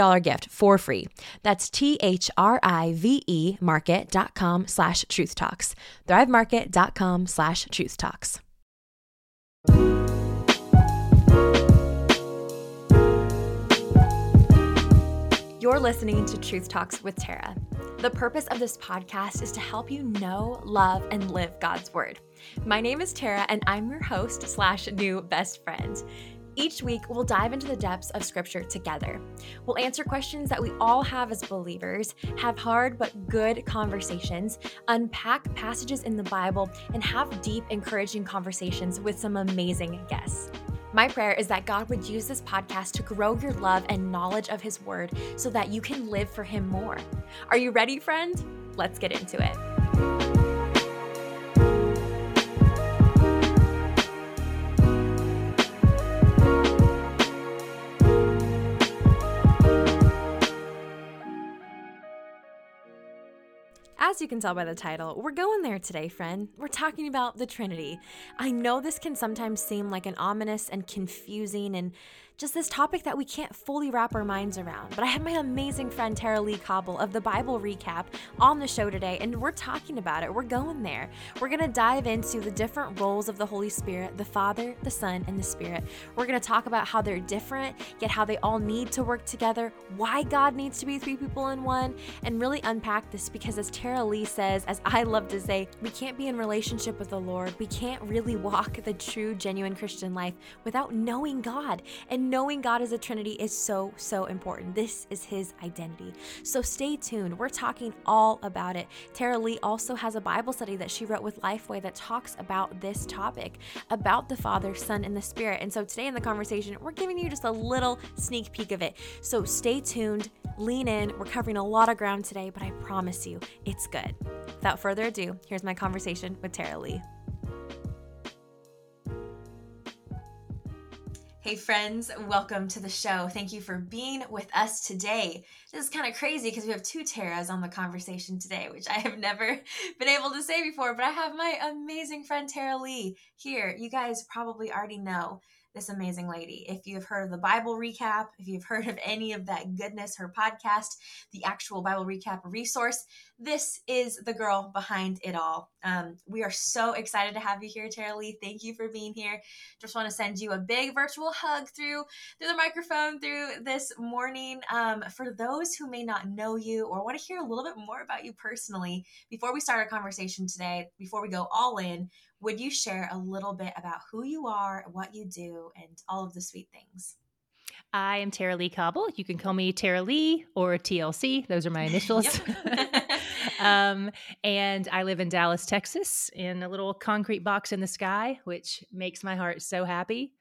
$50 gift for free. That's T-H-R-I-V-E market.com slash truth talks. Thrivemarket.com slash truth talks. You're listening to Truth Talks with Tara. The purpose of this podcast is to help you know, love, and live God's Word. My name is Tara, and I'm your host slash new best friend. Each week, we'll dive into the depths of Scripture together. We'll answer questions that we all have as believers, have hard but good conversations, unpack passages in the Bible, and have deep, encouraging conversations with some amazing guests. My prayer is that God would use this podcast to grow your love and knowledge of His Word so that you can live for Him more. Are you ready, friend? Let's get into it. As you can tell by the title, we're going there today, friend. We're talking about the Trinity. I know this can sometimes seem like an ominous and confusing and just this topic that we can't fully wrap our minds around. But I have my amazing friend Tara-Leigh Cobble of the Bible Recap on the show today, and we're talking about it. We're going there. We're going to dive into the different roles of the Holy Spirit the Father, the Son, and the Spirit. We're going to talk about how they're different, yet how they all need to work together, why God needs to be three people in one, and really unpack this because, as Tara-Leigh says, as I love to say, we can't be in relationship with the Lord. We can't really walk the true, genuine Christian life without knowing God and knowing God as a Trinity is so, so important. This is His identity. So stay tuned. We're talking all about it. Tara-Leigh also has a Bible study that she wrote with Lifeway that talks about this topic, about the Father, Son, and the Spirit. And so today in the conversation, we're giving you just a little sneak peek of it. So stay tuned, lean in. We're covering a lot of ground today, but I promise you, it's good. Without further ado, here's my conversation with Tara-Leigh. Hey, friends, welcome to the show. Thank you for being with us today. This is kind of crazy because we have two Taras on the conversation today, which I have never been able to say before, but I have my amazing friend Tara-Leigh here. You guys probably already know this amazing lady. If you've heard of the Bible recap, if you've heard of any of that goodness, her podcast, the actual Bible recap resource, this is the girl behind it all. Um, we are so excited to have you here, Tara-Leigh. Thank you for being here. Just want to send you a big virtual hug through through the microphone through this morning. Um, for those who may not know you or want to hear a little bit more about you personally, before we start our conversation today, before we go all in, would you share a little bit about who you are, what you do, and all of the sweet things? I am Tara-Leigh Cobble. You can call me Tara-Leigh or TLC. Those are my initials. um, and I live in Dallas, Texas, in a little concrete box in the sky, which makes my heart so happy.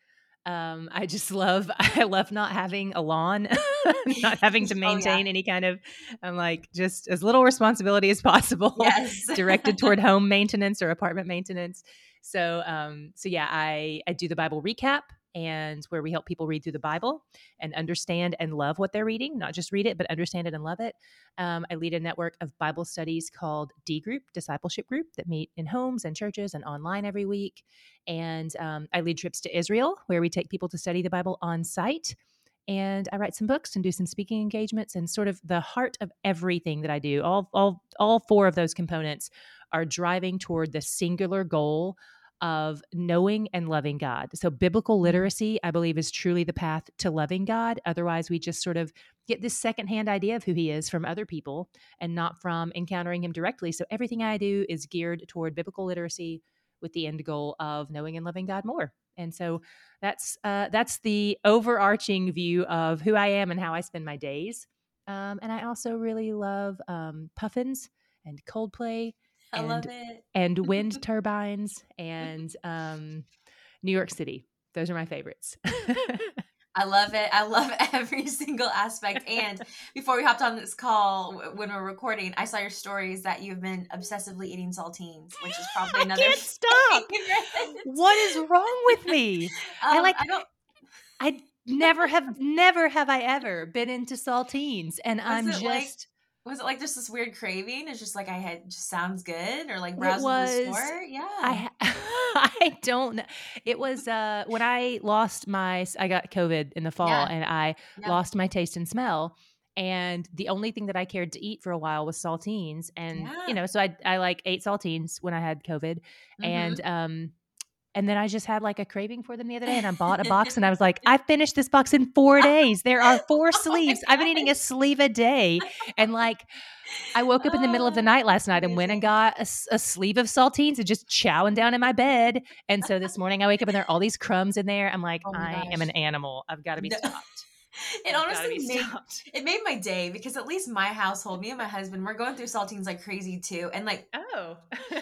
Um, I just love I love not having a lawn, not having to maintain oh, yeah. any kind of I'm like just as little responsibility as possible yes. directed toward home maintenance or apartment maintenance. So um so yeah, I I do the Bible recap and where we help people read through the Bible and understand and love what they're reading, not just read it, but understand it and love it. Um, I lead a network of Bible studies called D Group, Discipleship Group, that meet in homes and churches and online every week. And um, I lead trips to Israel, where we take people to study the Bible on site. And I write some books and do some speaking engagements, and sort of the heart of everything that I do. All, all, all four of those components are driving toward the singular goal of knowing and loving God. So, biblical mm-hmm. literacy, I believe, is truly the path to loving God. Otherwise, we just sort of get this secondhand idea of who He is from other people and not from encountering Him directly. So, everything I do is geared toward biblical literacy with the end goal of knowing and loving God more. And so that's uh, that's the overarching view of who I am and how I spend my days. Um, and I also really love um, puffins and Coldplay I love it. and wind turbines and um, New York City. Those are my favorites. I love it. I love every single aspect. And before we hopped on this call, when we're recording, I saw your stories that you've been obsessively eating saltines, which is probably another. I can't stop. what is wrong with me? Um, I like. I, don't... I never have, never have I ever been into saltines, and I'm just. Like, was it like just this weird craving? It's just like I had just sounds good, or like browsing was, the store. Yeah, I I don't. know. It was uh when I lost my I got COVID in the fall, yeah. and I yeah. lost my taste and smell. And the only thing that I cared to eat for a while was saltines, and yeah. you know, so I I like ate saltines when I had COVID, mm-hmm. and um and then I just had like a craving for them the other day and I bought a box and I was like, I finished this box in four days. There are four sleeves. I've been eating a sleeve a day. And like, I woke up in the middle of the night last night and went and got a, a, sleeve of saltines and just chowing down in my bed. And so this morning I wake up and there are all these crumbs in there. I'm like, oh I gosh. am an animal. I've got to be stopped it honestly made it made my day because at least my household, me and my husband, we're going through saltines like crazy too. And like, oh,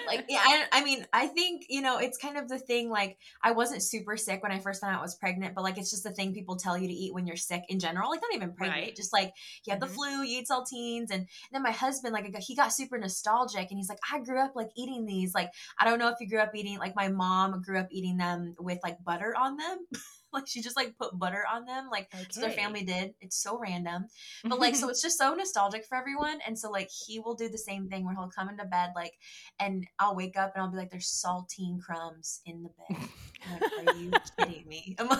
like yeah, I, I, mean, I think you know, it's kind of the thing. Like, I wasn't super sick when I first found out I was pregnant, but like, it's just the thing people tell you to eat when you're sick in general. Like, not even pregnant, right. just like you have mm-hmm. the flu, you eat saltines, and, and then my husband, like, he got super nostalgic, and he's like, I grew up like eating these. Like, I don't know if you grew up eating like my mom grew up eating them with like butter on them. like she just like put butter on them like okay. so their family did. It's so random. But like so it's just so nostalgic for everyone and so like he will do the same thing where he'll come into bed like and i'll wake up and i'll be like there's saltine crumbs in the bed. Like, are you kidding me? I'm like,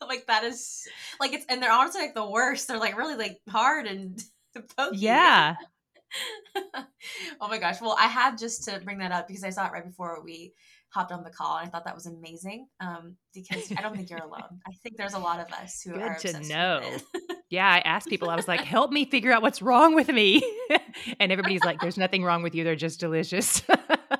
I'm like that is like it's and they're honestly like the worst. They're like really like hard and pokey. yeah. Oh my gosh. Well i had just to bring that up because i saw it right before we hopped on the call and I thought that was amazing. Um, because I don't think you're alone. I think there's a lot of us who Good are to know. yeah, I asked people. I was like, "Help me figure out what's wrong with me," and everybody's like, "There's nothing wrong with you. They're just delicious."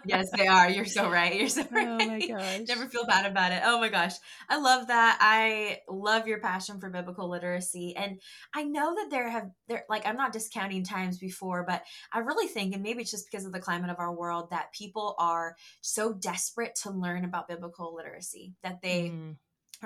Yes, they are. You're so right. You're so right. Oh my gosh. Never feel bad about it. Oh my gosh. I love that. I love your passion for biblical literacy. And I know that there have there like I'm not discounting times before, but I really think, and maybe it's just because of the climate of our world, that people are so desperate to learn about biblical literacy that they mm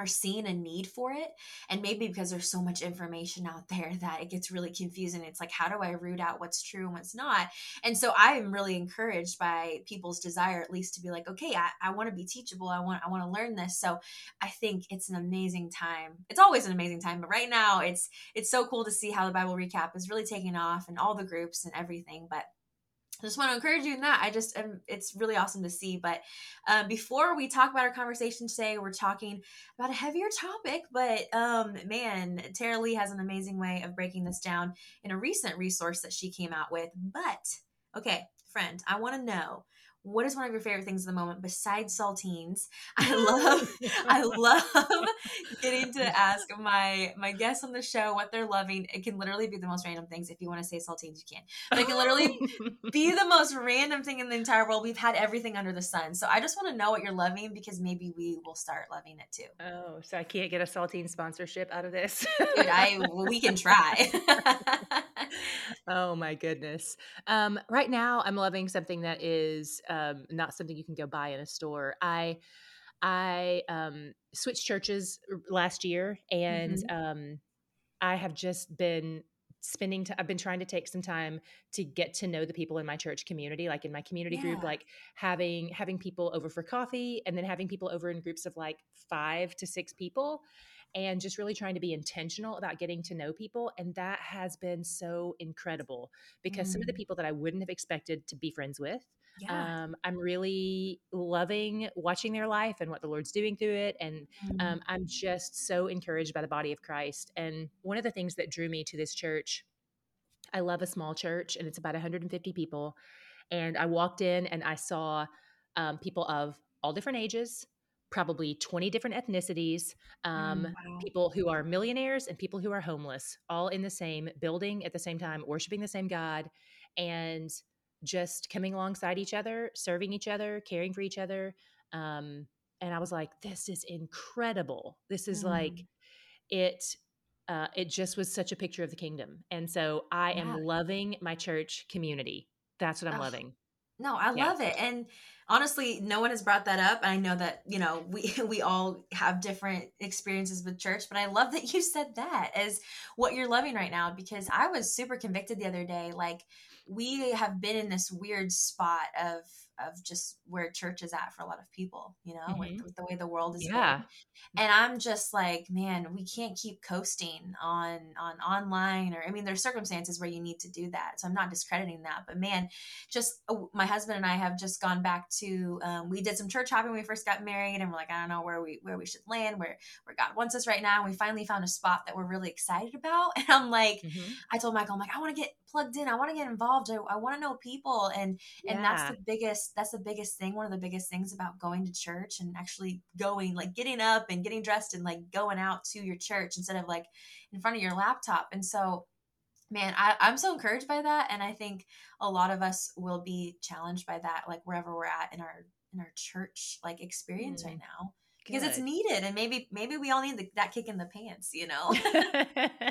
are seeing a need for it and maybe because there's so much information out there that it gets really confusing it's like how do i root out what's true and what's not? And so i am really encouraged by people's desire at least to be like okay i, I want to be teachable i want i want to learn this. So i think it's an amazing time. It's always an amazing time but right now it's it's so cool to see how the bible recap is really taking off and all the groups and everything but I just want to encourage you in that. I just, um, it's really awesome to see. But um, before we talk about our conversation today, we're talking about a heavier topic. But um, man, Tara-Leigh has an amazing way of breaking this down in a recent resource that she came out with. But okay, friend, I want to know what is one of your favorite things at the moment besides saltines? I love I love getting to ask my my guests on the show what they're loving. It can literally be the most random things. If you want to say saltines, you can. But it can literally be the most random thing in the entire world. We've had everything under the sun. So I just want to know what you're loving because maybe we will start loving it too. Oh, so I can't get a saltine sponsorship out of this. Dude, I we can try. oh my goodness. Um, right now I'm loving something that is um, not something you can go buy in a store. I I um, switched churches last year, and mm-hmm. um, I have just been spending t- i've been trying to take some time to get to know the people in my church community like in my community yeah. group like having having people over for coffee and then having people over in groups of like five to six people and just really trying to be intentional about getting to know people and that has been so incredible because mm. some of the mm. people that i wouldn't have expected to be friends with yeah. Um, I'm really loving watching their life and what the Lord's doing through it. And mm-hmm. um, I'm just so encouraged by the body of Christ. And one of the things that drew me to this church, I love a small church and it's about 150 people. And I walked in and I saw um, people of all different ages, probably 20 different ethnicities, um, mm, wow. people who are millionaires and people who are homeless, all in the same building at the same time, worshiping the same God. And just coming alongside each other, serving each other, caring for each other. Um, and I was like, this is incredible. This is mm. like it. Uh, it just was such a picture of the kingdom, and so I yeah. am loving my church community. That's what I'm loving. No, I yeah. love it, and honestly, no one has brought that up. I know that you know we we all have different experiences with church, but I love that you said that as what you're loving right now because I was super convicted the other day. Like we have been in this weird spot of of just where church is at for a lot of people, you know, mm-hmm. with, with, the way the world is yeah. Going. And I'm just like, man, we can't keep coasting on on online or I mean there's circumstances where you need to do that. So I'm not discrediting that, but man, just uh, my husband and I have just gone back to um, we did some church hopping when we first got married and we're like, I don't know where we where we should land, where where God wants us right now. And we finally found a spot that we're really excited about. And I'm like, mm-hmm. I told Michael, I'm like, I want to get plugged in. I want to get involved. I, I want to know people. And and yeah. that's the biggest that's the biggest thing. One of the biggest things about going to church and actually going, like getting up and getting dressed and like going out to your church instead of like in front of your laptop. And so man I, i'm so encouraged by that and i think a lot of us will be challenged by that like wherever we're at in our in our church like experience mm. right now because Good. it's needed and maybe maybe we all need the, that kick in the pants you know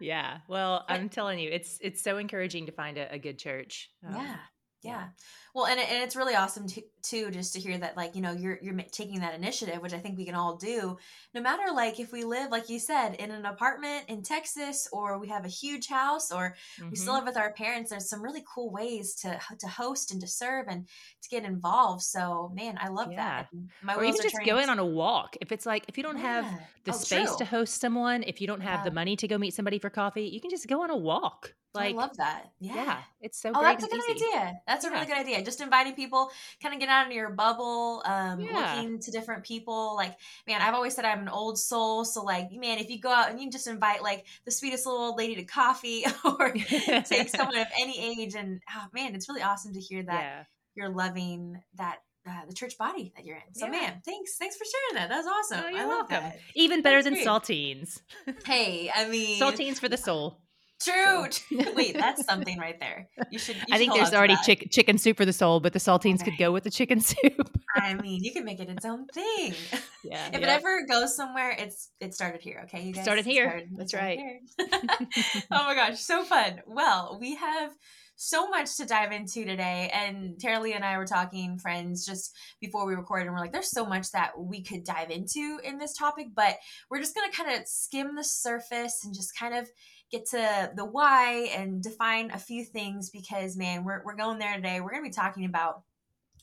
yeah well i'm telling you it's it's so encouraging to find a, a good church um, yeah yeah. Well, and, and it's really awesome to, too, just to hear that, like, you know, you're, you're taking that initiative, which I think we can all do no matter like if we live, like you said, in an apartment in Texas, or we have a huge house, or mm-hmm. we still mm-hmm. live with our parents, there's some really cool ways to, to host and to serve and to get involved. So man, I love yeah. that. My or even just going on a walk. If it's like, if you don't yeah. have the oh, space true. to host someone, if you don't have yeah. the money to go meet somebody for coffee, you can just go on a walk. Like, I love that. Yeah. yeah it's so oh, that's a good easy. idea. That's a really good idea. Just inviting people, kind of get out of your bubble, um, yeah. looking to different people. Like, man, I've always said I'm an old soul. So, like, man, if you go out and you just invite like the sweetest little old lady to coffee or take someone of any age, and oh, man, it's really awesome to hear that yeah. you're loving that uh, the church body that you're in. So, yeah. man, thanks, thanks for sharing that. That's awesome. Oh, I love welcome. that. Even better That's than great. saltines. hey, I mean, saltines for the soul. True. So. Wait, that's something right there. You should. You I think there's already chick- chicken soup for the soul, but the saltines could go with the chicken soup. I mean, you can make it its own thing. Yeah. if yeah. it ever goes somewhere, it's it started here. Okay, you guys. Started here. Started, that's right. oh my gosh, so fun. Well, we have so much to dive into today. And Tara-Leigh and I were talking, friends, just before we recorded, and we're like, there's so much that we could dive into in this topic, but we're just going to kind of skim the surface and just kind of get to the why and define a few things because, man, we're, we're going there today. We're going to be talking about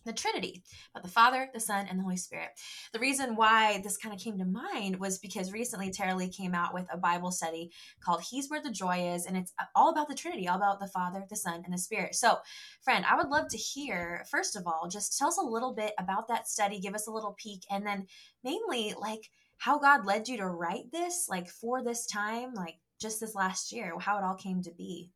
the Trinity, about the Father, the Son, and the Holy Spirit. The reason why this kind of came to mind was because recently Tara-Leigh came out with a Bible study called He's Where the Joy Is, and it's all about the Trinity, all about the Father, the Son, and the Spirit. So, friend, I would love to hear, first of all, just tell us a little bit about that study, give us a little peek, and then mainly, like, how God led you to write this, like, for this time, like, just this last year, how it all came to be?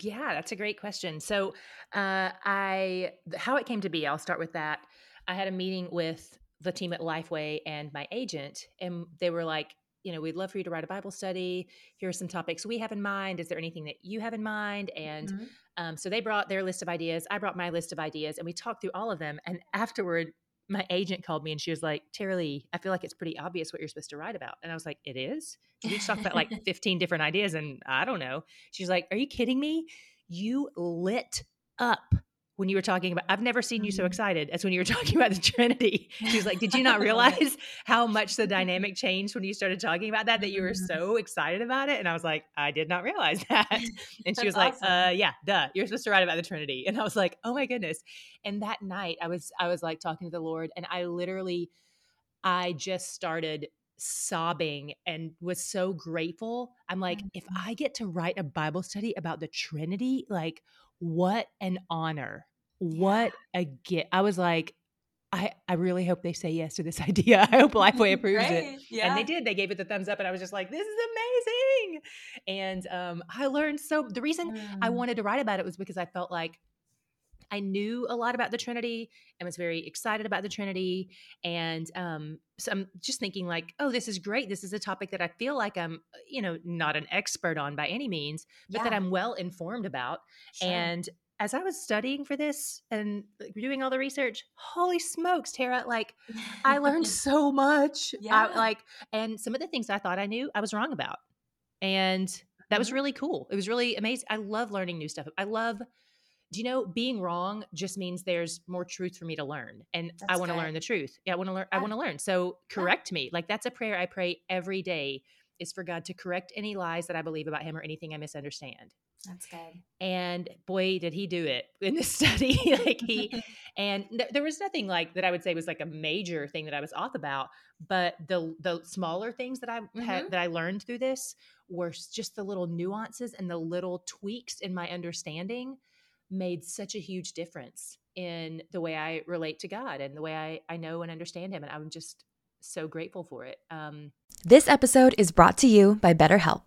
Yeah, that's a great question. So, uh, I how it came to be. I'll start with that. I had a meeting with the team at Lifeway and my agent, and they were like, you know, we'd love for you to write a Bible study. Here are some topics we have in mind. Is there anything that you have in mind? And mm-hmm. um, so they brought their list of ideas. I brought my list of ideas, and we talked through all of them. And afterward, my agent called me and she was like, Tara-Leigh, I feel like it's pretty obvious what you're supposed to write about. And I was like, it is? You just talked about like 15 different ideas and I don't know. She's like, are you kidding me? You lit up when you were talking about I've never seen you so mm-hmm. excited as when you were talking about the Trinity. She was like, Did you not realize how much the dynamic changed when you started talking about that, that you were mm-hmm. so excited about it? And I was like, I did not realize that. And she was like, awesome. uh yeah, duh. You're supposed to write about the Trinity. And I was like, Oh my goodness. And that night I was I was like talking to the Lord and I literally I just started sobbing and was so grateful. I'm like, mm-hmm. if I get to write a Bible study about the Trinity, like what an honor. What a gift. I was like, I, I really hope they say yes to this idea. I hope Lifeway approves it. Yeah. And they did. They gave it the thumbs up. And I was just like, this is amazing. And um, I learned so the reason mm. I wanted to write about it was because I felt like I knew a lot about the Trinity and was very excited about the Trinity. And um, so I'm just thinking, like, oh, this is great. This is a topic that I feel like I'm, you know, not an expert on by any means, but yeah. that I'm well informed about. Sure. And as I was studying for this and doing all the research, holy smokes, Tara, like I learned so much. Yeah. I, like, and some of the things I thought I knew, I was wrong about. And that was mm-hmm. really cool. It was really amazing. I love learning new stuff. I love do you know being wrong just means there's more truth for me to learn and that's i want to learn the truth. Yeah i want to learn yeah. i want to learn. So correct yeah. me. Like that's a prayer i pray every day is for god to correct any lies that i believe about him or anything i misunderstand. That's good. And boy did he do it in this study. Like he and th- there was nothing like that i would say was like a major thing that i was off about but the the smaller things that i mm-hmm. had that i learned through this were just the little nuances and the little tweaks in my understanding made such a huge difference in the way I relate to God and the way I, I know and understand Him. And I'm just so grateful for it. Um, this episode is brought to you by BetterHelp.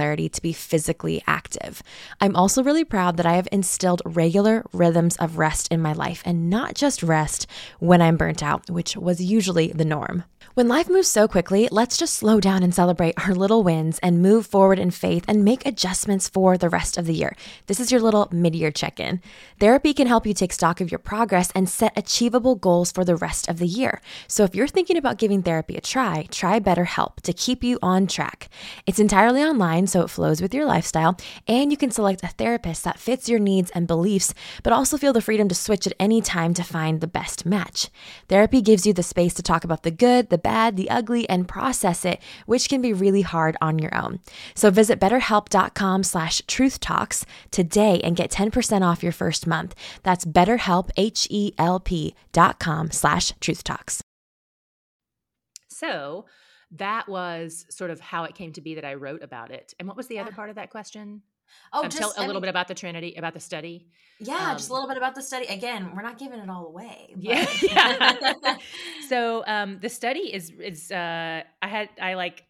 clarity to be physically active. I'm also really proud that I have instilled regular rhythms of rest in my life and not just rest when I'm burnt out, which was usually the norm. When life moves so quickly, let's just slow down and celebrate our little wins and move forward in faith and make adjustments for the rest of the year. This is your little mid year check in. Therapy can help you take stock of your progress and set achievable goals for the rest of the year. So if you're thinking about giving therapy a try, try BetterHelp to keep you on track. It's entirely online, so it flows with your lifestyle, and you can select a therapist that fits your needs and beliefs, but also feel the freedom to switch at any time to find the best match. Therapy gives you the space to talk about the good, the bad, the ugly, and process it, which can be really hard on your own. So visit betterhelp.com slash truthtalks today and get 10% off your first month. That's betterhelp, H-E-L-P dot com slash truthtalks. So that was sort of how it came to be that I wrote about it. And what was the yeah. other ah. part of that question? Oh, um, just tell a little mean, bit about the Trinity, about the study. Yeah, um, just a little bit about the study. Again, we're not giving it all away. But. Yeah. yeah. so um, the study is is uh, I had I like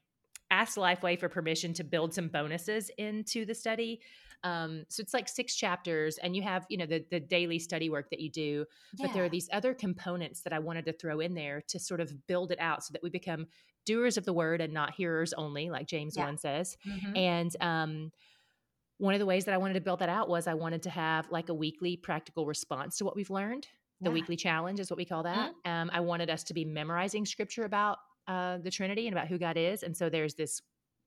asked Lifeway for permission to build some bonuses into the study. Um, so it's like six chapters, and you have you know the the daily study work that you do, yeah. but there are these other components that I wanted to throw in there to sort of build it out so that we become doers of the word and not hearers only, like James yeah. one says, mm-hmm. and um one of the ways that I wanted to build that out was I wanted to have like a weekly practical response to what we've learned. The yeah. weekly challenge is what we call that. Mm-hmm. Um, I wanted us to be memorizing scripture about uh, the Trinity and about who God is. And so there's this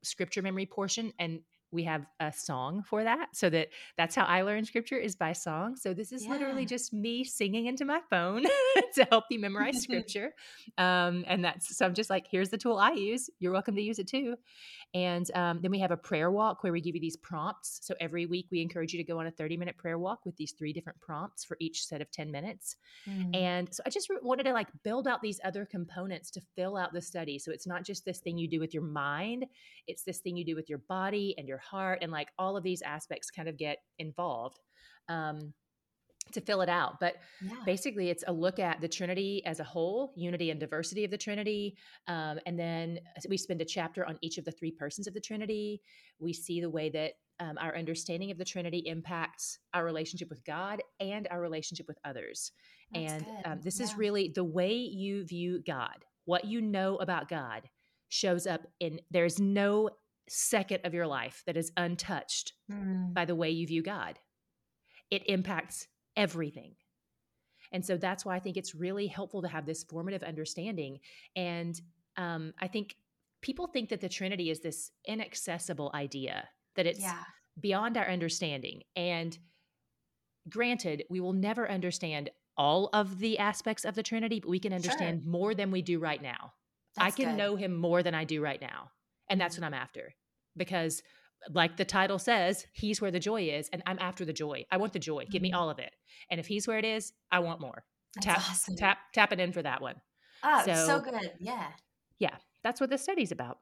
scripture memory portion, and we have a song for that so that that's how i learn scripture is by song so this is yeah. literally just me singing into my phone to help you memorize scripture um, and that's so i'm just like here's the tool i use you're welcome to use it too and um, then we have a prayer walk where we give you these prompts. So every week we encourage you to go on a 30 minute prayer walk with these three different prompts for each set of 10 minutes. Mm. and so i just wanted to like build out these other components to fill out the study. So it's not just this thing you do with your mind it's this thing you do with your body and your heart and like all of these aspects kind of get involved. Um, to fill it out. But yeah. basically, it's a look at the Trinity as a whole, unity and diversity of the Trinity. Um, and then we spend a chapter on each of the three persons of the Trinity. We see the way that um, our understanding of the Trinity impacts our relationship with God and our relationship with others. That's and um, this yeah. is really the way you view God, what you know about God shows up in there's no second of your life that is untouched mm. by the way you view God. It impacts everything. And so that's why I think it's really helpful to have this formative understanding. And um, I think people think that the Trinity is this inaccessible idea, that it's yeah. beyond our understanding. And granted, we will never understand all of the aspects of the Trinity, but we can understand sure. more than we do right now. That's I can good. know him more than I do right now. And that's what I'm after. Because like the title says, he's where the joy is, and I'm after the joy. I want the joy. Give me mm-hmm. all of it. And if he's where it is, I want more. That's tap awesome. tap tap it in for that one. Oh, so, so good. Yeah. Yeah. That's what this study's about.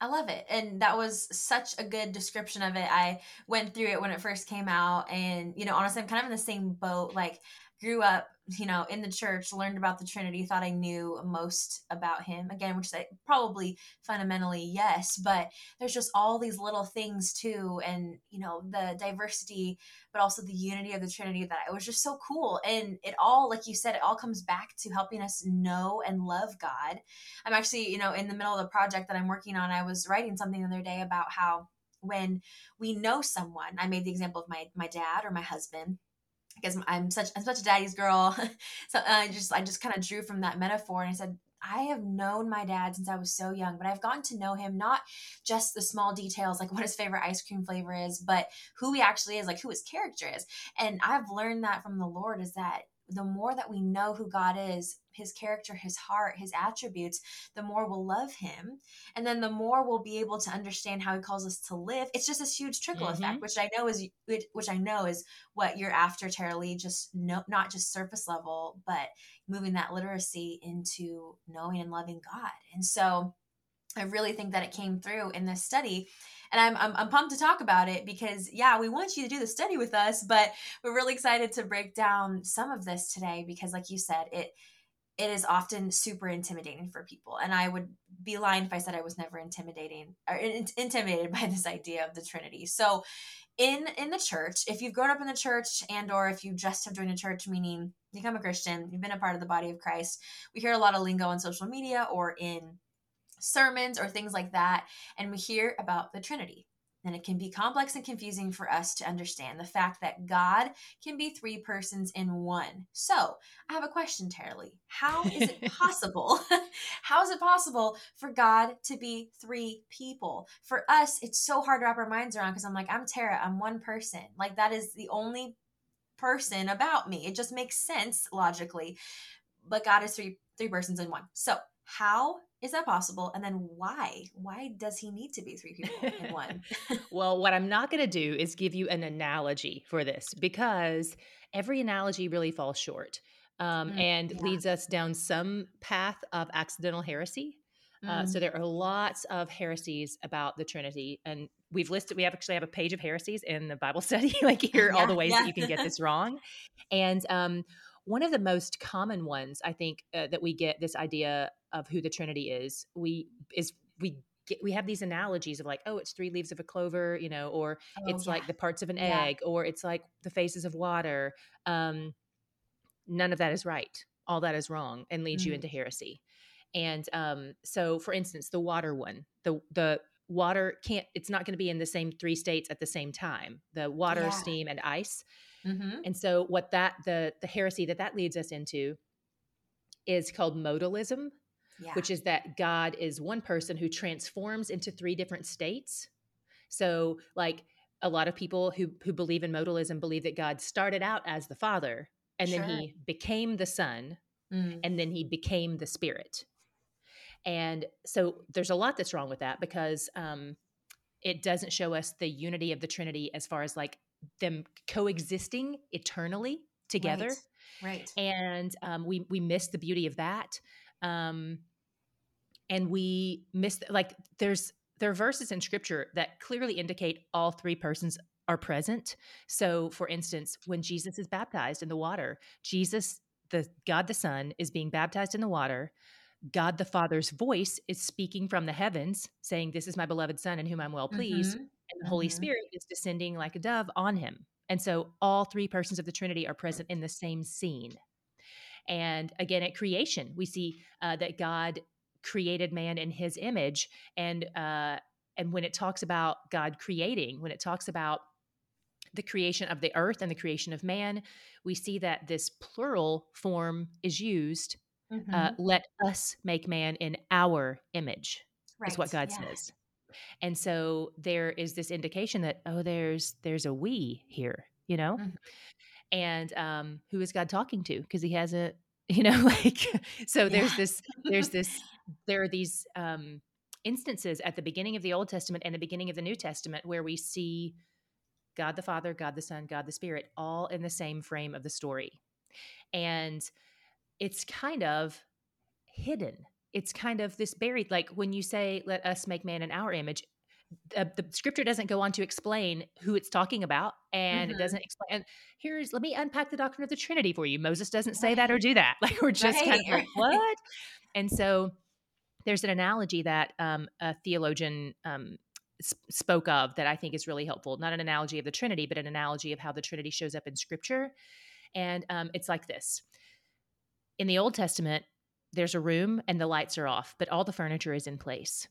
I love it. And that was such a good description of it. I went through it when it first came out. And, you know, honestly, I'm kind of in the same boat. Like, grew up you know in the church learned about the trinity thought i knew most about him again which I probably fundamentally yes but there's just all these little things too and you know the diversity but also the unity of the trinity that it was just so cool and it all like you said it all comes back to helping us know and love god. I'm actually you know in the middle of the project that i'm working on i was writing something the other day about how when we know someone i made the example of my my dad or my husband because I'm such I'm such a daddy's girl. so I just I just kind of drew from that metaphor and I said I have known my dad since I was so young, but I've gotten to know him not just the small details like what his favorite ice cream flavor is, but who he actually is, like who his character is. And I've learned that from the Lord is that the more that we know who God is, his character, his heart, his attributes, the more we'll love him. And then the more we'll be able to understand how he calls us to live. It's just this huge trickle mm-hmm. effect, which I know is which I know is what you're after, Tara-Leigh, just no, not just surface level, but moving that literacy into knowing and loving God. And so I really think that it came through in this study and I'm, I'm, I'm pumped to talk about it because yeah we want you to do the study with us but we're really excited to break down some of this today because like you said it it is often super intimidating for people and i would be lying if i said i was never intimidating or in, intimidated by this idea of the trinity. So in in the church if you've grown up in the church and or if you just have joined a church meaning become a christian you've been a part of the body of christ we hear a lot of lingo on social media or in sermons or things like that, and we hear about the Trinity. And it can be complex and confusing for us to understand the fact that God can be three persons in one. So, I have a question, Tara-Leigh. How is it possible? How is it possible for God to be three people? For us, it's so hard to wrap our minds around because I'm like, I'm Tara, I'm one person. Like, that is the only person about me. It just makes sense logically. But God is three three persons in one. So, how is that possible? And then why? Why does he need to be three people in one? well, what I'm not going to do is give you an analogy for this because every analogy really falls short um, mm, and yeah. leads us down some path of accidental heresy. Uh, mm. Uh, so there are lots of heresies about the Trinity, and we've listed. We have actually have a page of heresies in the Bible study, like here yeah, all the ways yeah. that you can get this wrong. And um, one of the most common ones, I think, uh, that we get this idea of who the Trinity is, we is we get, we have these analogies of like, oh, it's three leaves of a clover, you know, or oh, it's yeah. like the parts of an yeah. egg, or it's like the faces of water. Um, none of that is right. All that is wrong and leads mm. you into heresy. And um, so, for instance, the water one, the the water can't. It's not going to be in the same three states at the same time. The water, yeah. steam, and ice Mm-hmm. And so what that the the heresy that that leads us into is called modalism, yeah. which is that God is one person who transforms into three different states. So like a lot of people who who believe in modalism believe that God started out as the Father and sure. then he became the Son mm. and then he became the Spirit. And so there's a lot that's wrong with that because um, it doesn't show us the unity of the Trinity as far as like them coexisting eternally together. Right. right. And um, we we miss the beauty of that. Um, and we miss like there's there are verses in scripture that clearly indicate all three persons are present. So, for instance, when Jesus is baptized in the water, Jesus, the God the Son, is being baptized in the water. God the Father's voice is speaking from the heavens, saying, This is my beloved Son in whom I'm well pleased. Mm-hmm. The Holy mm-hmm. Spirit is descending like a dove on him. And so all three persons of the Trinity are present in the same scene. And again, at creation, we see uh, that God created man in his image. And, uh, and when it talks about God creating, when it talks about the creation of the earth and the creation of man, we see that this plural form is used. Uh, mm-hmm. Uh, let us make man in our image, right. is what God yeah. says. And so there is this indication that oh, there's there's a we here, you know, mm-hmm. and um, who is God talking to? Because He hasn't, you know, like so. There's yeah. this. There's this. There are these um, instances at the beginning of the Old Testament and the beginning of the New Testament where we see God the Father, God the Son, God the Spirit, all in the same frame of the story. And it's kind of hidden. It's kind of this buried, like when you say, let us make man in our image, the, the scripture doesn't go on to explain who it's talking about. And mm-hmm. it doesn't explain, and here's, let me unpack the doctrine of the Trinity for you. Moses doesn't say that or do that. Like we're just right. kind of like, what? and so there's an analogy that um, a theologian um, spoke of that I think is really helpful. Not an analogy of the Trinity, but an analogy of how the Trinity shows up in Scripture. And um, it's like this In the Old Testament, there's a room and the lights are off, but all the furniture is in place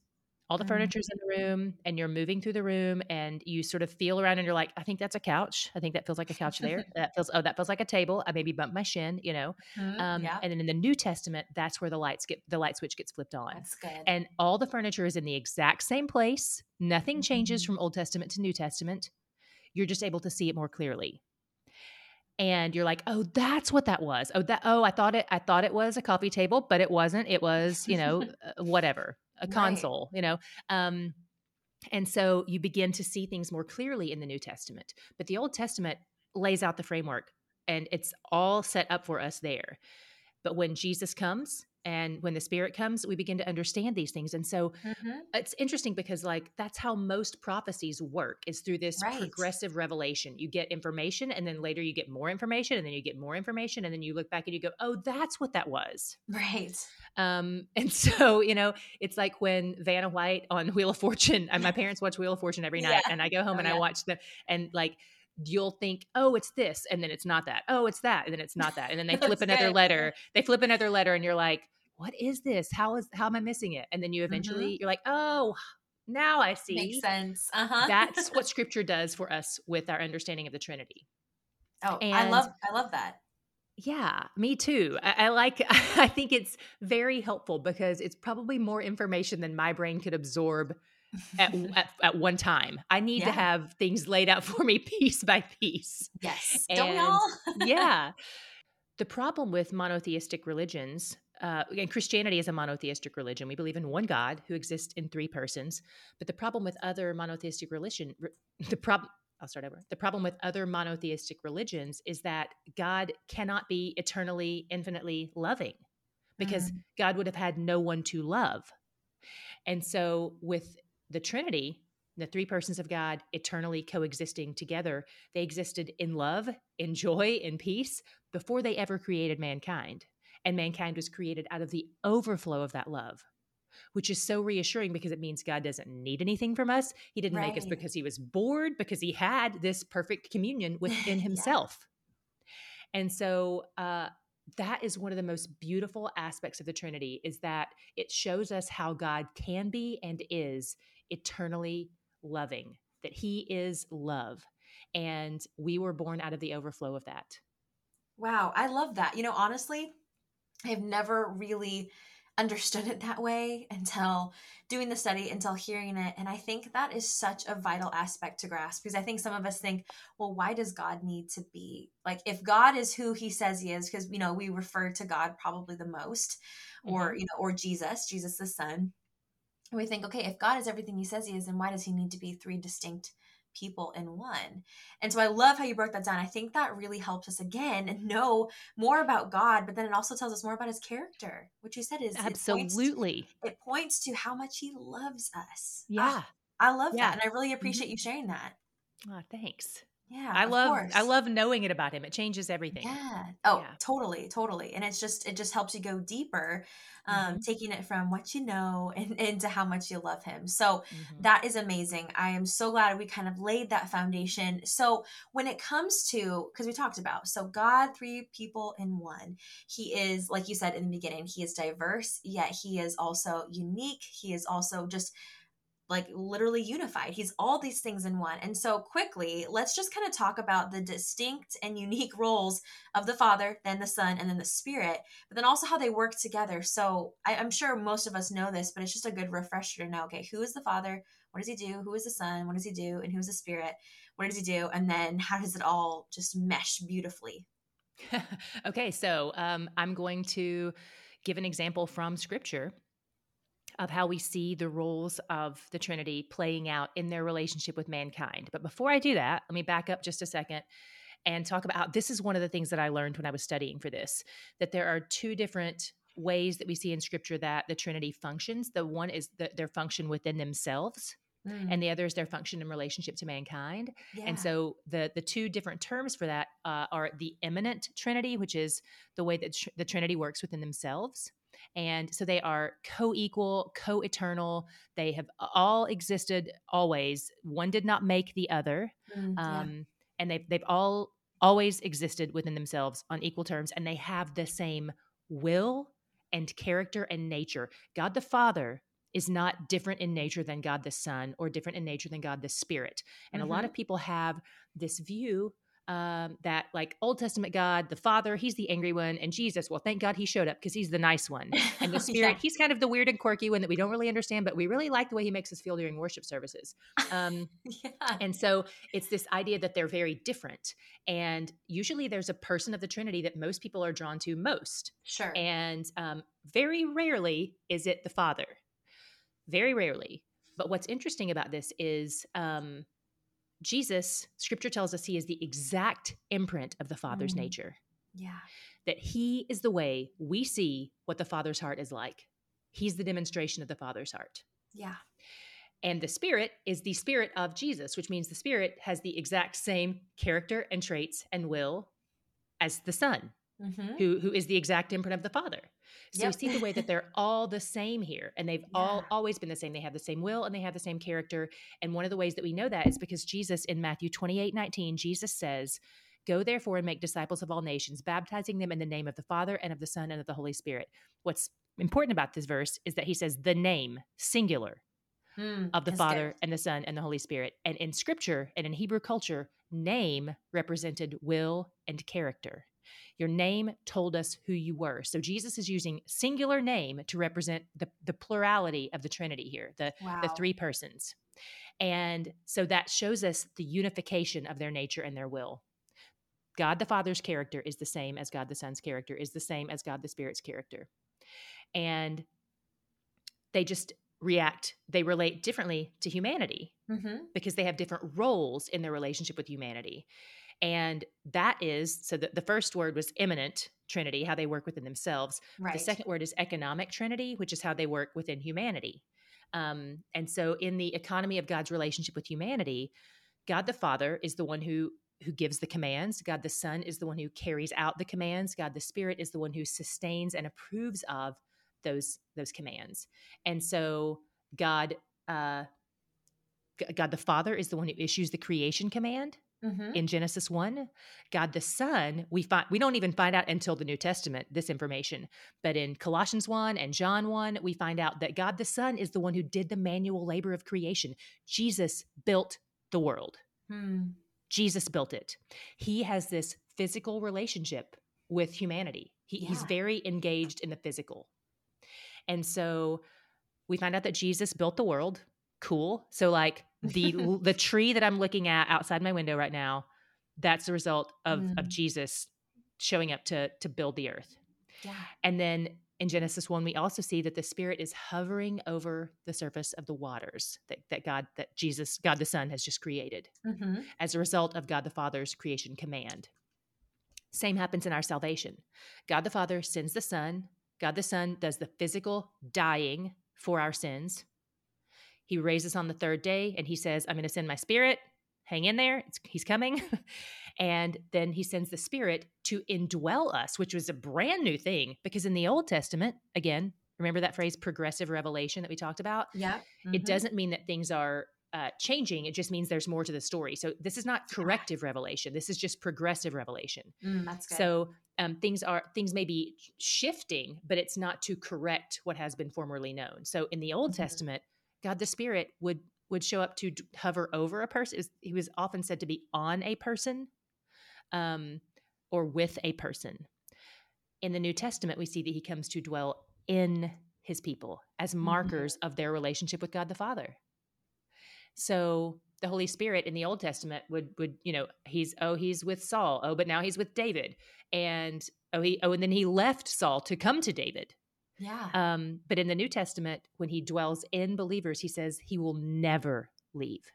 all the mm-hmm. furniture's in the room and you're moving through the room and you sort of feel around and you're like i think that's a couch i think that feels like a couch there that feels oh that feels like a table i maybe bumped my shin you know mm-hmm. um, yeah. and then in the new testament that's where the lights get the light switch gets flipped on that's good. and all the furniture is in the exact same place nothing mm-hmm. changes from old testament to new testament you're just able to see it more clearly and you're like oh that's what that was oh that oh i thought it i thought it was a coffee table but it wasn't it was you know uh, whatever a console, right. you know. Um, and so you begin to see things more clearly in the New Testament. But the Old Testament lays out the framework and it's all set up for us there. But when Jesus comes and when the spirit comes we begin to understand these things and so mm-hmm. it's interesting because like that's how most prophecies work is through this right. progressive revelation you get information and then later you get more information and then you get more information and then you look back and you go oh that's what that was right um and so you know it's like when vanna white on wheel of fortune and my parents watch wheel of fortune every night yeah. and i go home oh, and yeah. i watch them and like you'll think, oh, it's this, and then it's not that. Oh, it's that, and then it's not that. And then they flip another good. letter. They flip another letter, and you're like, what is this? How is how am I missing it? And then you eventually mm-hmm. you're like, oh, now I see. Makes sense. Uh-huh. That's what scripture does for us with our understanding of the Trinity. Oh, and I love I love that. Yeah, me too. I, I, like I think it's very helpful because it's probably more information than my brain could absorb at, at, at, one time. I need yeah. to have things laid out for me piece by piece. Yes. And Don't we all? yeah. The problem with monotheistic religions uh, and Christianity is a monotheistic religion. We believe in one God who exists in three persons. But the problem with other monotheistic religion, the problem, I'll start over. The problem with other monotheistic religions is that God cannot be eternally, infinitely loving because mm. God would have had no one to love. And so with the Trinity, the three persons of God eternally coexisting together, they existed in love, in joy, in peace before they ever created mankind and mankind was created out of the overflow of that love which is so reassuring because it means God doesn't need anything from us. He didn't right. make us because he was bored, because he had this perfect communion within himself. yeah. And so uh, that is one of the most beautiful aspects of the Trinity is that it shows us how God can be and is eternally loving, that he is love. And we were born out of the overflow of that. Wow, I love that. You know, honestly, I've never really understood it that way until doing the study, until hearing it. And I think that is such a vital aspect to grasp because I think some of us think, well, why does God need to be like, if God is who he says he is, because, you know, we refer to God probably the most, mm-hmm. or, you know, or Jesus, Jesus the Son. And we think, okay, if God is everything he says he is, then why does he need to be three distinct people in one. And so I love how you broke that down. I think that really helps us again know more about God, but then it also tells us more about his character, which you said is absolutely. It points to, it points to how much he loves us. Yeah. I love yeah. that. And I really appreciate mm-hmm. you sharing that. Oh, thanks. Yeah. I love course. I love knowing it about him. It changes everything. Yeah. Oh, yeah. totally, totally. And it's just it just helps you go deeper, um, mm-hmm. taking it from what you know and into how much you love him. So mm-hmm. that is amazing. I am so glad we kind of laid that foundation. So when it comes to because we talked about so God, three people in one, he is, like you said in the beginning, he is diverse, yet he is also unique. He is also just like literally unified. He's all these things in one. And so, quickly, let's just kind of talk about the distinct and unique roles of the Father, then the Son, and then the Spirit, but then also how they work together. So, I, am sure most of us know this, but it's just a good refresher to know okay, who is the Father? What does he do? Who is the Son? What does he do? And who is the Spirit? What does he do? And then how does it all just mesh beautifully? okay, so um, I'm going to give an example from Scripture of how we see the roles of the Trinity playing out in their relationship with mankind. But before I do that, let me back up just a second and talk about how this is one of the things that I learned when I was studying for this that there are two different ways that we see in scripture that the Trinity functions. The one is the, their function within themselves. Mm. And the other is their function in relationship to mankind, yeah. and so the the two different terms for that uh, are the immanent Trinity, which is the way that tr- the Trinity works within themselves, and so they are co equal, co eternal. They have all existed always. One did not make the other. Mm, um, yeah. And they've, they've all always existed within themselves on equal terms. And they have the same will and character and nature. God the Father is not different in nature than God the Son or different in nature than God the Spirit. And mm-hmm. a lot mm-hmm. of people have this view um, that like Old Testament God, the Father, he's the angry one, and Jesus, well, thank God he showed up because he's the nice one, and the Spirit, yeah. he's kind of the weird and quirky one that we don't really understand, but we really like the way he makes us feel during worship services. Um, yeah. And so it's this idea that they're very different, and usually there's a person of the Trinity that most people are drawn to most. Sure. And um, very rarely is it the Father. Very rarely. But what's interesting about this is um, Jesus, scripture tells us he is the exact imprint of the Father's mm. nature. Yeah. That he is the way we see what the Father's heart is like. He's the demonstration of the Father's heart. Yeah. And the Spirit is the Spirit of Jesus, which means the Spirit has the exact same character and traits and will as the Son, mm-hmm. who, who is the exact imprint of the Father. So yep. we see the way that they're all the same here, and they've yeah. all always been the same. They have the same will and they have the same character. And one of the ways that we know that is because Jesus in Matthew 28 19, Jesus says, Go therefore and make disciples of all nations, baptizing them in the name of the Father and of the Son and of the Holy Spirit. What's important about this verse is that he says the name, singular, mm, of the Father good. and the Son and the Holy Spirit. And in scripture and in Hebrew culture, name represented will and character. Your name told us who you were. So Jesus is using singular name to represent the, the plurality of the Trinity here, the, wow. the three persons. And so that shows us the unification of their nature and their will. God the Father's character is the same as God the Son's character, is the same as God the Spirit's character. And they just react, they relate differently to humanity mm-hmm. because they have different roles in their relationship with humanity. And that is so the, the first word was immanent trinity, how they work within themselves. Right. The second word is economic trinity, which is how they work within humanity. Um, and so in the economy of God's relationship with humanity, God the Father is the one who who gives the commands. God the Son is the one who carries out the commands. God the Spirit is the one who sustains and approves of those those commands. And so God uh, God the Father is the one who issues the creation command. Mm-hmm. In Genesis 1, God the Son, we find we don't even find out until the New Testament this information. But in Colossians 1 and John 1, we find out that God the Son is the one who did the manual labor of creation. Jesus built the world. Hmm. Jesus built it. He has this physical relationship with humanity. He, yeah. He's very engaged in the physical. And so we find out that Jesus built the world. Cool. So like the the tree that I'm looking at outside my window right now, that's the result of mm. of Jesus showing up to to build the earth. Yeah. And then in Genesis 1, we also see that the Spirit is hovering over the surface of the waters that, that God, that Jesus, God the Son, has just created mm-hmm. as a result of God the Father's creation command. Same happens in our salvation. God the Father sends the Son. God the Son does the physical dying for our sins. He raises on the third day and he says, I'm going to send my spirit hang in there. It's, he's coming. and then he sends the Spirit to indwell us, which was a brand new thing because in the Old Testament, again, remember that phrase progressive revelation that we talked about? Yeah. Mm-hmm. It doesn't mean that things are uh, changing. It just means there's more to the story. So this is not corrective revelation. This is just progressive revelation. Mm, that's good. So um, things are things may be shifting, but it's not to correct what has been formerly known. So in the Old mm-hmm. Testament, God the Spirit would would show up to hover over a person. He was often said to be on a person, um, or with a person. In the New Testament, we see that he comes to dwell in his people as mm-hmm. markers mm-hmm. of their relationship with God the Father. So the Holy Spirit in the Old Testament would would you know he's oh he's with Saul oh but now he's with David and oh he oh and then he left Saul to come to David yeah um but in the New Testament when he dwells in believers he says he will never leave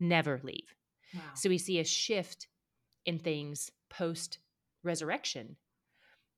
never leave wow. so we see a shift in things post resurrection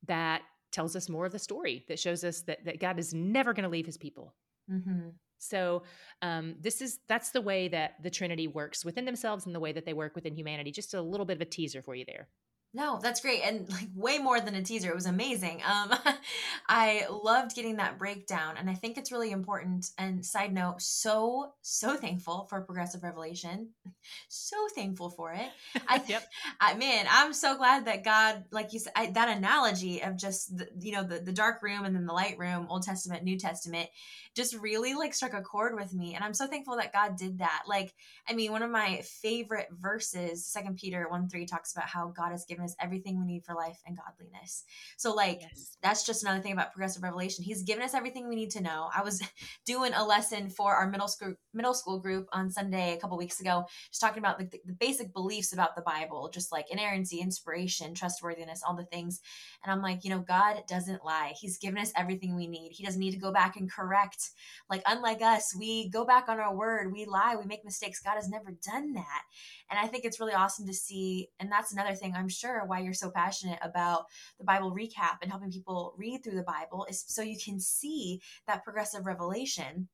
that tells us more of the story that shows us that that God is never going to leave his people mm-hmm. So um, this is that's the way that the Trinity works within themselves and the way that they work within humanity. Just a little bit of a teaser for you there. No, that's great. And like way more than a teaser. It was amazing. Um, I loved getting that breakdown. And I think it's really important. And side note, so, so thankful for Progressive Revelation. So thankful for it. I, yep. I, man, I'm so glad that God, like you said, I, that analogy of just, the, you know, the, the dark room and then the light room, Old Testament, New Testament, just really like struck a chord with me. And I'm so thankful that God did that. Like, I mean, one of my favorite verses, Second Peter 1 3 talks about how God has given us everything we need for life and godliness. So, like, yes. that's just another thing about progressive revelation. He's given us everything we need to know. I was doing a lesson for our middle school middle school group on Sunday a couple weeks ago, just talking about the, the basic beliefs about the Bible, just like inerrancy, inspiration, trustworthiness, all the things. And I'm like, you know, God doesn't lie. He's given us everything we need. He doesn't need to go back and correct. Like, unlike us, we go back on our word, we lie, we make mistakes. God has never done that. And I think it's really awesome to see. And that's another thing I'm sure why you're so passionate about the Bible recap and helping people read through the Bible is so you can see that progressive revelation.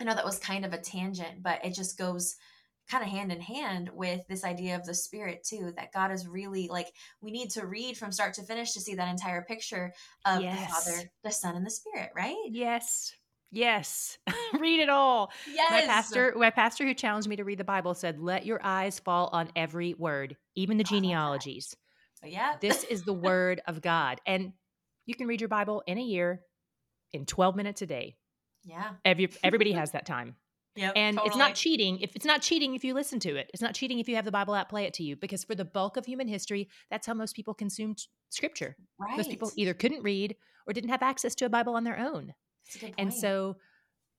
I know that was kind of a tangent, but it just goes kind of hand in hand with this idea of the spirit too that god is really like we need to read from start to finish to see that entire picture of yes. the father the son and the spirit right yes Yes, read it all. Yes. My pastor, my pastor who challenged me to read the Bible said, "Let your eyes fall on every word, even the genealogies." Oh, yeah, this is the word of God, and you can read your Bible in a year, in twelve minutes a day. Yeah, Every, everybody has that time. Yeah, and totally. it's not cheating if it's not cheating if you listen to it. It's not cheating if you have the Bible app play it to you because for the bulk of human history, that's how most people consumed scripture. Right. Most people either couldn't read or didn't have access to a Bible on their own. And so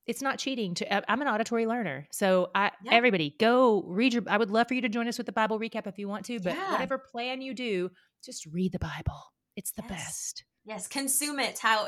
it's not cheating to i'm an auditory learner so i yeah. everybody go read your i would love for you to join us with the bible recap if you want to but yeah. whatever plan you do just read the bible it's the yes. best Yes, consume it how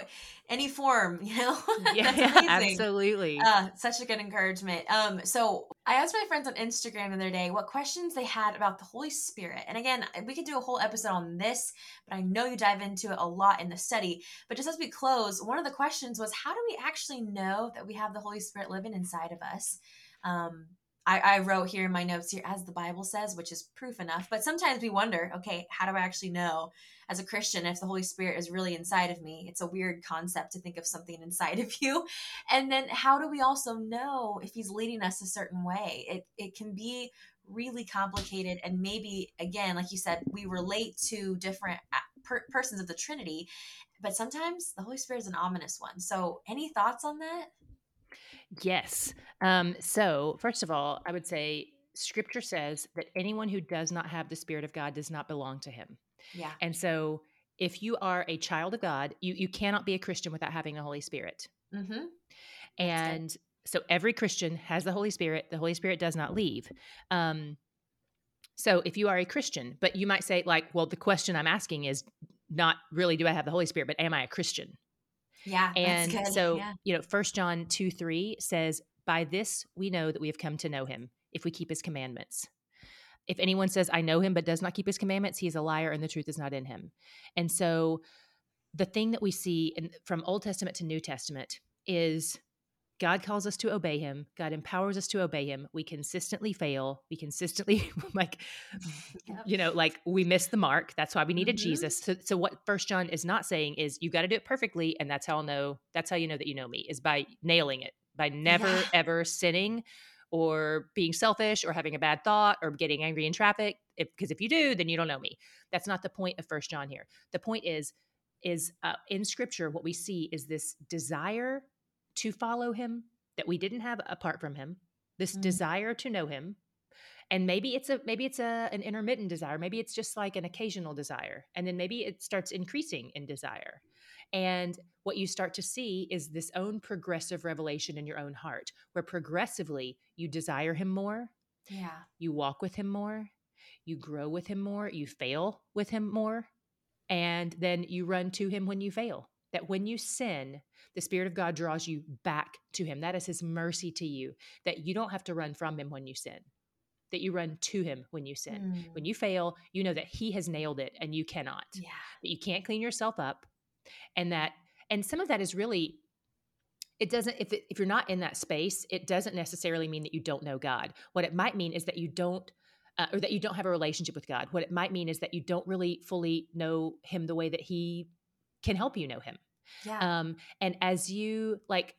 any form, you know. yeah, absolutely. Uh, such a good encouragement. Um, so I asked my friends on Instagram the other day what questions they had about the Holy Spirit. And again, we could do a whole episode on this, but I know you dive into it a lot in the study. But just as we close, one of the questions was how do we actually know that we have the Holy Spirit living inside of us? Um, I, I, wrote here in my notes here as the Bible says, which is proof enough. But sometimes we wonder, okay, how do I actually know as a Christian if the Holy Spirit is really inside of me? It's a weird concept to think of something inside of you. And then how do we also know if He's leading us a certain way? It it can be really complicated, and maybe again, like you said, we relate to different uh, per- persons of the Trinity, but sometimes the Holy Spirit is an ominous one. So, any thoughts on that? Yes. Um, so, first of all, I would say scripture says that anyone who does not have the Spirit of God does not belong to him. Yeah. And so, if you are a child of God, you, you cannot be a Christian without having the Holy Spirit. Mm-hmm. And so, every Christian has the Holy Spirit. The Holy Spirit does not leave. Um, so, if you are a Christian, but you might say, like, well, the question I'm asking is not really, do I have the Holy Spirit, but am I a Christian? Yeah. And so, yeah. you know, First John 2 3 says, By this we know that we have come to know him if we keep his commandments. If anyone says, I know him, but does not keep his commandments, he is a liar and the truth is not in him. And so, the thing that we see in, from Old Testament to New Testament is God calls us to obey him. God empowers us to obey him. We consistently fail. We consistently like yep. you know, like we miss the mark. That's why we needed mm-hmm. Jesus. So, so what first John is not saying is you got to do it perfectly and that's how I'll know that's how you know that you know me is by nailing it, by never yeah. ever sinning or being selfish or having a bad thought or getting angry in traffic because if, if you do then you don't know me. That's not the point of first John here. The point is is uh, in scripture what we see is this desire to follow him that we didn't have apart from him this mm-hmm. desire to know him and maybe it's a maybe it's a an intermittent desire maybe it's just like an occasional desire and then maybe it starts increasing in desire and what you start to see is this own progressive revelation in your own heart where progressively you desire him more yeah you walk with him more you grow with him more you fail with him more and then you run to him when you fail that when you sin, the Spirit of God draws you back to Him. That is His mercy to you, that you don't have to run from Him when you sin, that you run to Him when you sin. Mm. When you fail, you know that He has nailed it and you cannot. Yeah. That you can't clean yourself up. And that, and some of that is really, it doesn't, if, it, if you're not in that space, it doesn't necessarily mean that you don't know God. What it might mean is that you don't uh, or that you don't have a relationship with God. What it might mean is that you don't really fully know Him the way that He can help you know him. Yeah. Um, and as you like,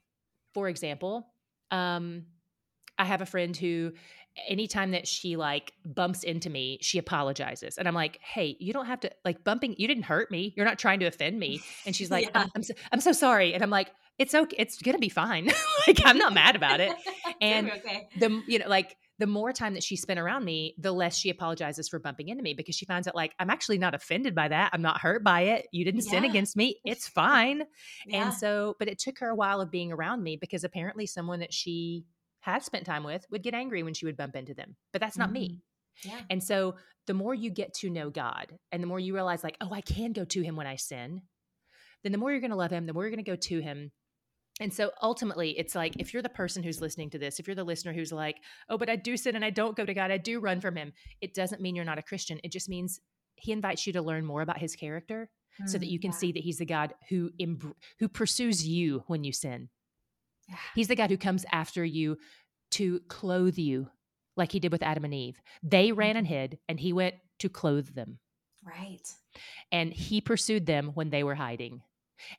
for example, um, I have a friend who anytime that she like bumps into me, she apologizes. And I'm like, hey, you don't have to like bumping, you didn't hurt me. You're not trying to offend me. And she's like, yeah. I'm, I'm, so, I'm so sorry. And I'm like, it's okay. It's gonna be fine. like I'm not mad about it. And okay. the you know, like the more time that she spent around me, the less she apologizes for bumping into me because she finds out like I'm actually not offended by that. I'm not hurt by it. You didn't yeah. sin against me. It's fine. yeah. And so, but it took her a while of being around me because apparently someone that she had spent time with would get angry when she would bump into them. But that's not mm-hmm. me. Yeah. And so the more you get to know God and the more you realize like, oh, I can go to him when I sin, then the more you're going to love him, the more you're going to go to him and so ultimately, it's like if you're the person who's listening to this, if you're the listener who's like, oh, but I do sin and I don't go to God, I do run from him, it doesn't mean you're not a Christian. It just means he invites you to learn more about his character mm, so that you can yeah. see that he's the God who, who pursues you when you sin. Yeah. He's the God who comes after you to clothe you like he did with Adam and Eve. They ran and mm-hmm. hid, and he went to clothe them. Right. And he pursued them when they were hiding.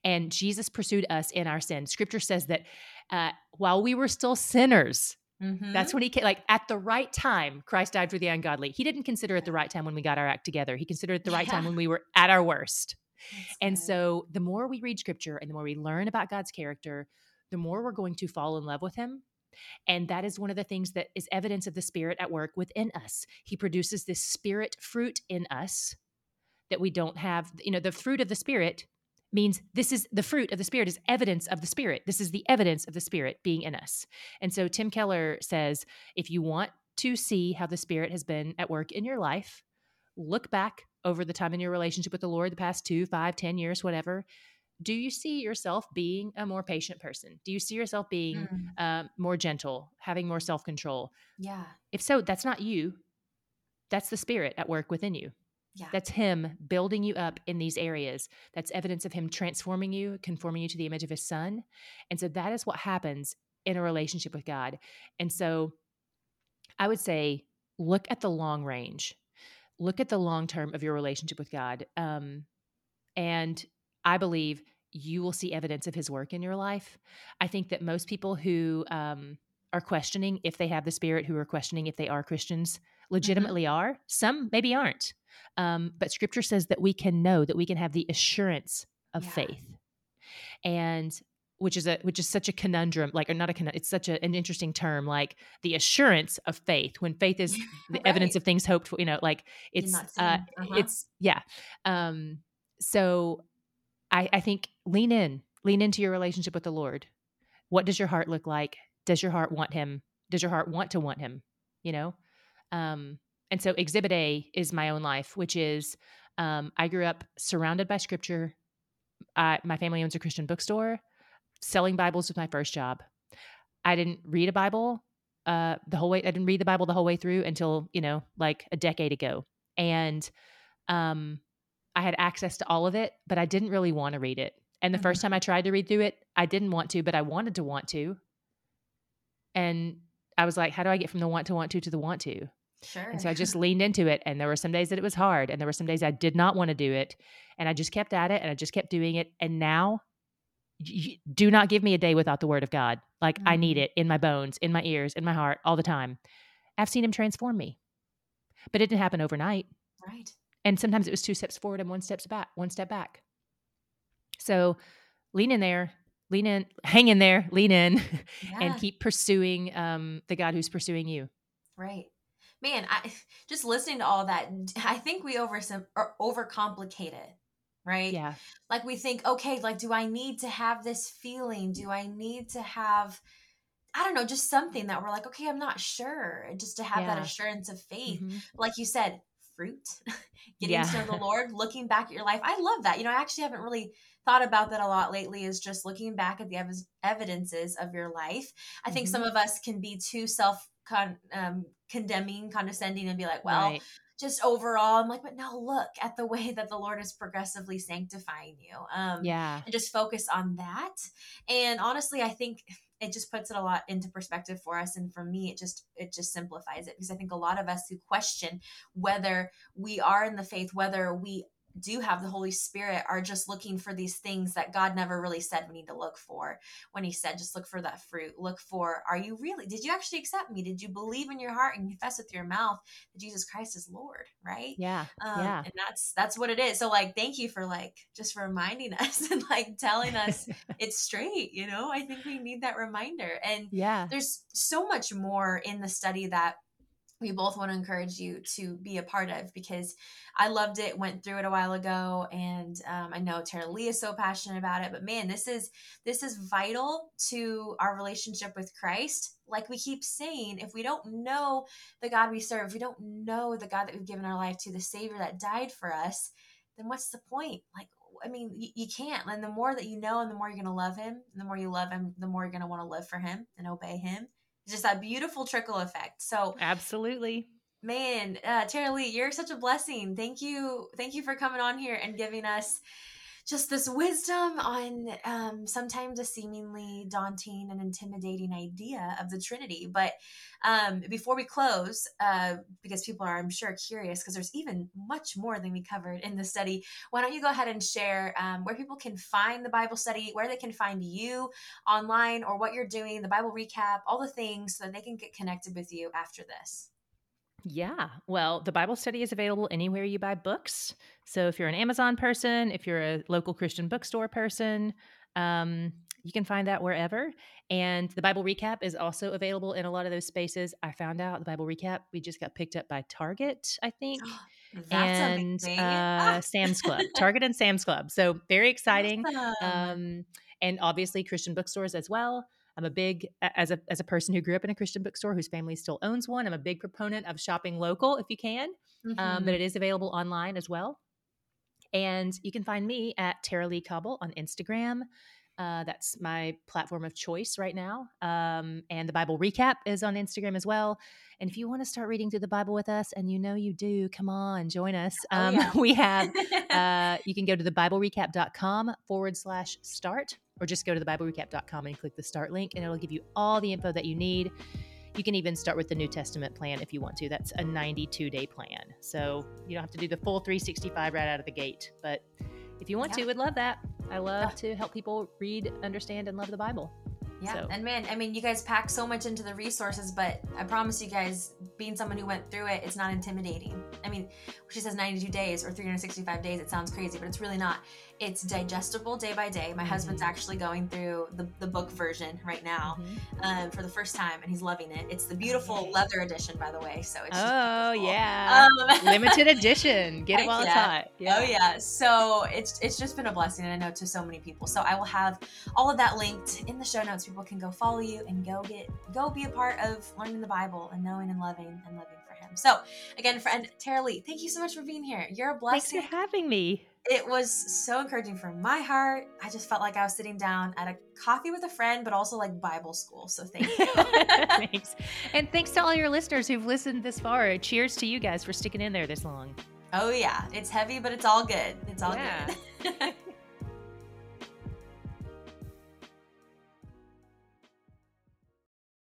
And Jesus pursued us in our sin. Scripture says that uh, while we were still sinners, mm-hmm. that's when he came, like at the right time, Christ died for the ungodly. He didn't consider it the right time when we got our act together. He considered it the right yeah. time when we were at our worst. That's and good. so the more we read scripture and the more we learn about God's character, the more we're going to fall in love with him. And that is one of the things that is evidence of the Spirit at work within us. He produces this Spirit fruit in us that we don't have. You know, the fruit of the Spirit means this is the fruit of the spirit is evidence of the spirit this is the evidence of the spirit being in us and so tim keller says if you want to see how the spirit has been at work in your life look back over the time in your relationship with the lord the past two five ten years whatever do you see yourself being a more patient person do you see yourself being mm. more gentle having more self-control yeah if so that's not you that's the spirit at work within you yeah. That's him building you up in these areas. That's evidence of him transforming you, conforming you to the image of his son. And so that is what happens in a relationship with God. And so I would say look at the long range, look at the long term of your relationship with God. Um, and I believe you will see evidence of his work in your life. I think that most people who um, are questioning if they have the spirit, who are questioning if they are Christians, mm-hmm. legitimately mm-hmm. are. Some maybe aren't. Um, but scripture says that we can know that we can have the assurance of yeah. faith. And which is a which is such a conundrum like or not a conundrum it's such a, an interesting term like the assurance of faith when faith is the right. evidence of things hoped for you know like it's uh uh-huh. it's yeah um so i i think lean in lean into your relationship with the lord what does your heart look like does your heart want him does your heart want to want him you know um and so exhibit A is my own life, which is um, I grew up surrounded by scripture. I, my family owns a Christian bookstore. Selling Bibles was my first job. I didn't read a Bible uh, the whole way. I didn't read the Bible the whole way through until you know, like a decade ago, and um, I had access to all of it, but I didn't really want to read it. And the mm-hmm. first time I tried to read through it, I didn't want to, but I wanted to want to. And I was like, how do I get from the want to want to to the want to? Sure. And so I just leaned into it. And there were some days that it was hard. And there were some days I did not want to do it. And I just kept at it and I just kept doing it. And now, do not give me a day without the word of God. Like mm-hmm. I need mm-hmm. it in my bones, in my ears, in my heart, all the time. I've seen him transform me. But it didn't happen overnight. Right. And sometimes it was two steps forward and one steps back, one step back. So lean in there, lean in, hang in there, lean in, yeah. and keep pursuing um, the God who's pursuing you. Right. Man, I just listening to all that, I think we over some overcomplicate it, right? Yeah. Like we think, okay, like, do I need to have this feeling? Do I need to have, I don't know, just something that we're like, okay, I'm not sure, just to have yeah. that assurance of faith. Mm-hmm. Like you said, fruit, getting yeah. to know the Lord, looking back at your life. I love that. You know, I actually haven't really thought about that a lot lately is just looking back at the ev- evidences of your life. I think mm-hmm. some of us can be too self con- um, condemning, condescending, and be like, well, right. just overall, I'm like, but no, look at the way that the Lord is progressively sanctifying you. Um, yeah. And just focus on that. And honestly, I think it just puts it a lot into perspective for us and for me it just it just simplifies it because i think a lot of us who question whether we are in the faith whether we do have the Holy Spirit are just looking for these things that God never really said we need to look for. When He said, just look for that fruit. Look for, are you really, did you actually accept me? Did you believe in your heart and confess with your mouth that Jesus Christ is Lord? Right? Yeah. Um, yeah. And that's, that's what it is. So, like, thank you for like just reminding us and like telling us it's straight. You know, I think we need that reminder. And yeah, there's so much more in the study that we both want to encourage you to be a part of because I loved it, went through it a while ago, and um, I know Tara-Leigh is so passionate about it. But man, this is this is vital to our relationship with Christ. Like we keep saying, if we don't know the God we serve, if we don't know the God that we've given our life to, the Savior that died for us, then what's the point? Like I mean, you, you, can't. And the more that you know, and the more you're going to love him, the more you love him, the more you're going to want to live for him and obey him just that beautiful trickle effect. So absolutely. Man, uh, Tara-Leigh, you're such a blessing. Thank you. Thank you for coming on here and giving us just this wisdom on um, sometimes a seemingly daunting and intimidating idea of the Trinity. But um, before we close, uh, because people are, I'm sure, curious, because there's even much more than we covered in the study, why don't you go ahead and share um, where people can find the Bible study, where they can find you online, or what you're doing, the Bible recap, all the things, so that they can get connected with you after this. Yeah. Well, the Bible study is available anywhere you buy books. So if you're an Amazon person, if you're a local Christian bookstore person, um, you can find that wherever. And the Bible recap is also available in a lot of those spaces. I found out the Bible recap we just got picked up by Target, I think, and uh, Sam's Club, Target and Sam's Club. So very exciting. Awesome. Um, and obviously Christian bookstores as well. I'm a big as a as a person who grew up in a Christian bookstore whose family still owns one. I'm a big proponent of shopping local if you can, mm-hmm. um, but it is available online as well. And you can find me at Tara-Leigh Cobble on Instagram. Uh, that's my platform of choice right now. Um, and the Bible Recap is on Instagram as well. And if you want to start reading through the Bible with us, and you know you do, come on, join us. Oh, um, oh, yeah. we have, uh, you can go to the BibleRecap.com forward slash start or just go to thebiblerecap.com and click the start link, and it'll give you all the info that you need. You can even start with the New Testament plan if you want to. That's a 92 day plan. So you don't have to do the full 365 right out of the gate. But if you want yeah. to, would love that. I love yeah. to help people read, understand, and love the Bible. Yeah. So. And man, I mean, you guys pack so much into the resources, but I promise you guys, being someone who went through it, it's not intimidating. I mean, she says 92 days or 365 days, it sounds crazy, but it's really not. It's digestible day by day. My mm-hmm. husband's actually going through the, the book version right now mm-hmm. um, for the first time, and he's loving it. It's the beautiful leather edition, by the way. So it's oh yeah, um, limited edition. Get it while yeah. it's hot. Yeah. Oh yeah. So it's it's just been a blessing, and I know to so many people. So I will have all of that linked in the show notes. People can go follow you and go get go be a part of learning the Bible and knowing and loving and living for Him. So again, friend Tara-Leigh, thank you so much for being here. You're a blessing. Thanks for having me it was so encouraging for my heart. I just felt like I was sitting down at a coffee with a friend, but also like Bible school. So thank you. thanks. And thanks to all your listeners who've listened this far. Cheers to you guys for sticking in there this long. Oh, yeah. It's heavy, but it's all good. It's all yeah. good.